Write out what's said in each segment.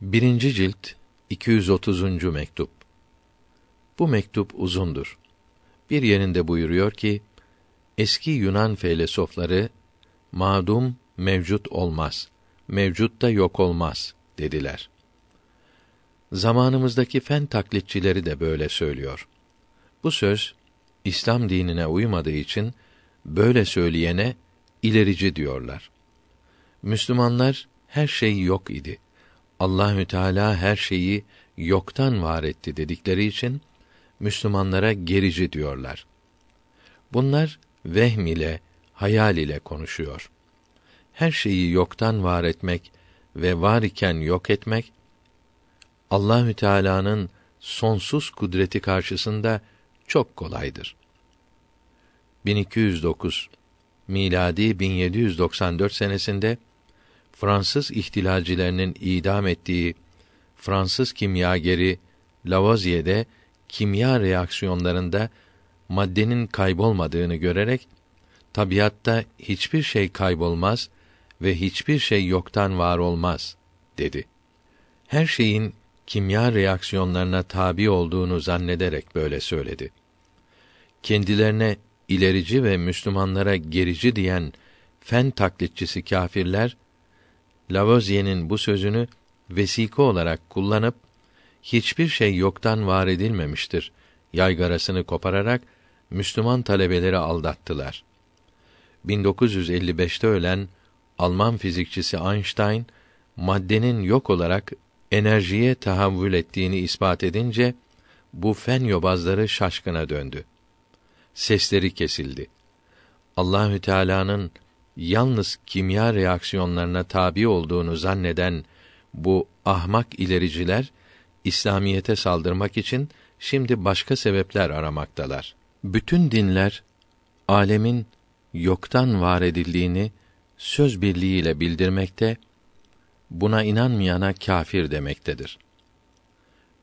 Birinci cilt 230. mektup. Bu mektup uzundur. Bir yerinde buyuruyor ki, eski Yunan felsefeleri madum mevcut olmaz, mevcut da yok olmaz dediler. Zamanımızdaki fen taklitçileri de böyle söylüyor. Bu söz İslam dinine uymadığı için böyle söyleyene ilerici diyorlar. Müslümanlar her şey yok idi. Allahü Teala her şeyi yoktan var etti dedikleri için Müslümanlara gerici diyorlar. Bunlar vehm ile, hayal ile konuşuyor. Her şeyi yoktan var etmek ve var iken yok etmek Allahü Teala'nın sonsuz kudreti karşısında çok kolaydır. 1209 miladi 1794 senesinde Fransız ihtilalcilerinin idam ettiği Fransız kimyageri Lavoisier'de kimya reaksiyonlarında maddenin kaybolmadığını görerek tabiatta hiçbir şey kaybolmaz ve hiçbir şey yoktan var olmaz dedi. Her şeyin kimya reaksiyonlarına tabi olduğunu zannederek böyle söyledi. Kendilerine ilerici ve Müslümanlara gerici diyen fen taklitçisi kâfirler Lavoisier'in bu sözünü vesika olarak kullanıp hiçbir şey yoktan var edilmemiştir yaygarasını kopararak Müslüman talebeleri aldattılar. 1955'te ölen Alman fizikçisi Einstein maddenin yok olarak enerjiye tahavvül ettiğini ispat edince bu fen yobazları şaşkına döndü. Sesleri kesildi. Allahü Teala'nın yalnız kimya reaksiyonlarına tabi olduğunu zanneden bu ahmak ilericiler İslamiyete saldırmak için şimdi başka sebepler aramaktalar. Bütün dinler alemin yoktan var edildiğini söz birliğiyle bildirmekte, buna inanmayana kâfir demektedir.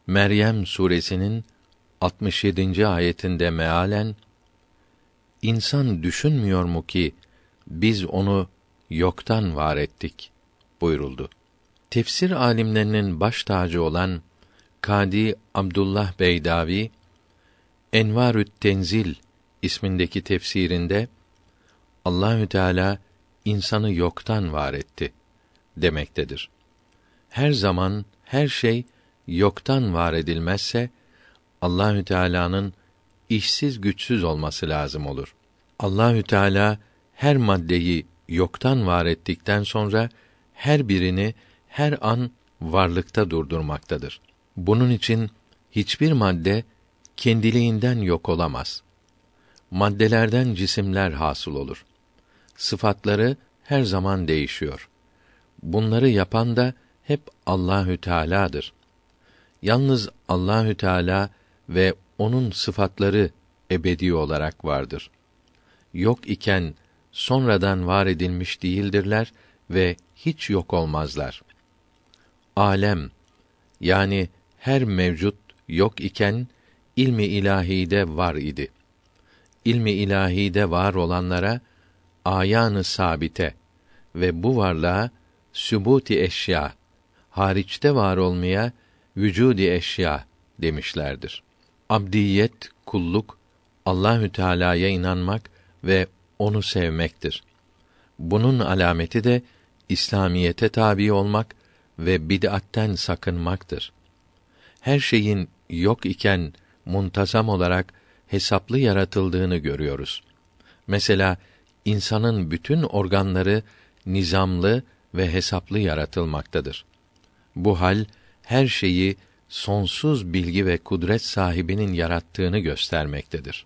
Meryem suresinin 67. ayetinde mealen İnsan düşünmüyor mu ki biz onu yoktan var ettik buyuruldu. Tefsir alimlerinin baş tacı olan Kadi Abdullah Beydavi Envarü't Tenzil ismindeki tefsirinde Allahü Teala insanı yoktan var etti demektedir. Her zaman her şey yoktan var edilmezse Allahü Teala'nın işsiz güçsüz olması lazım olur. Allahü Teala her maddeyi yoktan var ettikten sonra her birini her an varlıkta durdurmaktadır. Bunun için hiçbir madde kendiliğinden yok olamaz. Maddelerden cisimler hasıl olur. Sıfatları her zaman değişiyor. Bunları yapan da hep Allahü Teala'dır. Yalnız Allahü Teala ve onun sıfatları ebedi olarak vardır. Yok iken sonradan var edilmiş değildirler ve hiç yok olmazlar. Alem yani her mevcut yok iken ilmi ilahide var idi. İlmi ilahide var olanlara ayanı sabite ve bu varlığa sübuti eşya hariçte var olmaya vücudi eşya demişlerdir. Abdiyet, kulluk Allahü Teala'ya inanmak ve onu sevmektir. Bunun alameti de İslamiyete tabi olmak ve bid'atten sakınmaktır. Her şeyin yok iken muntazam olarak hesaplı yaratıldığını görüyoruz. Mesela insanın bütün organları nizamlı ve hesaplı yaratılmaktadır. Bu hal her şeyi sonsuz bilgi ve kudret sahibinin yarattığını göstermektedir.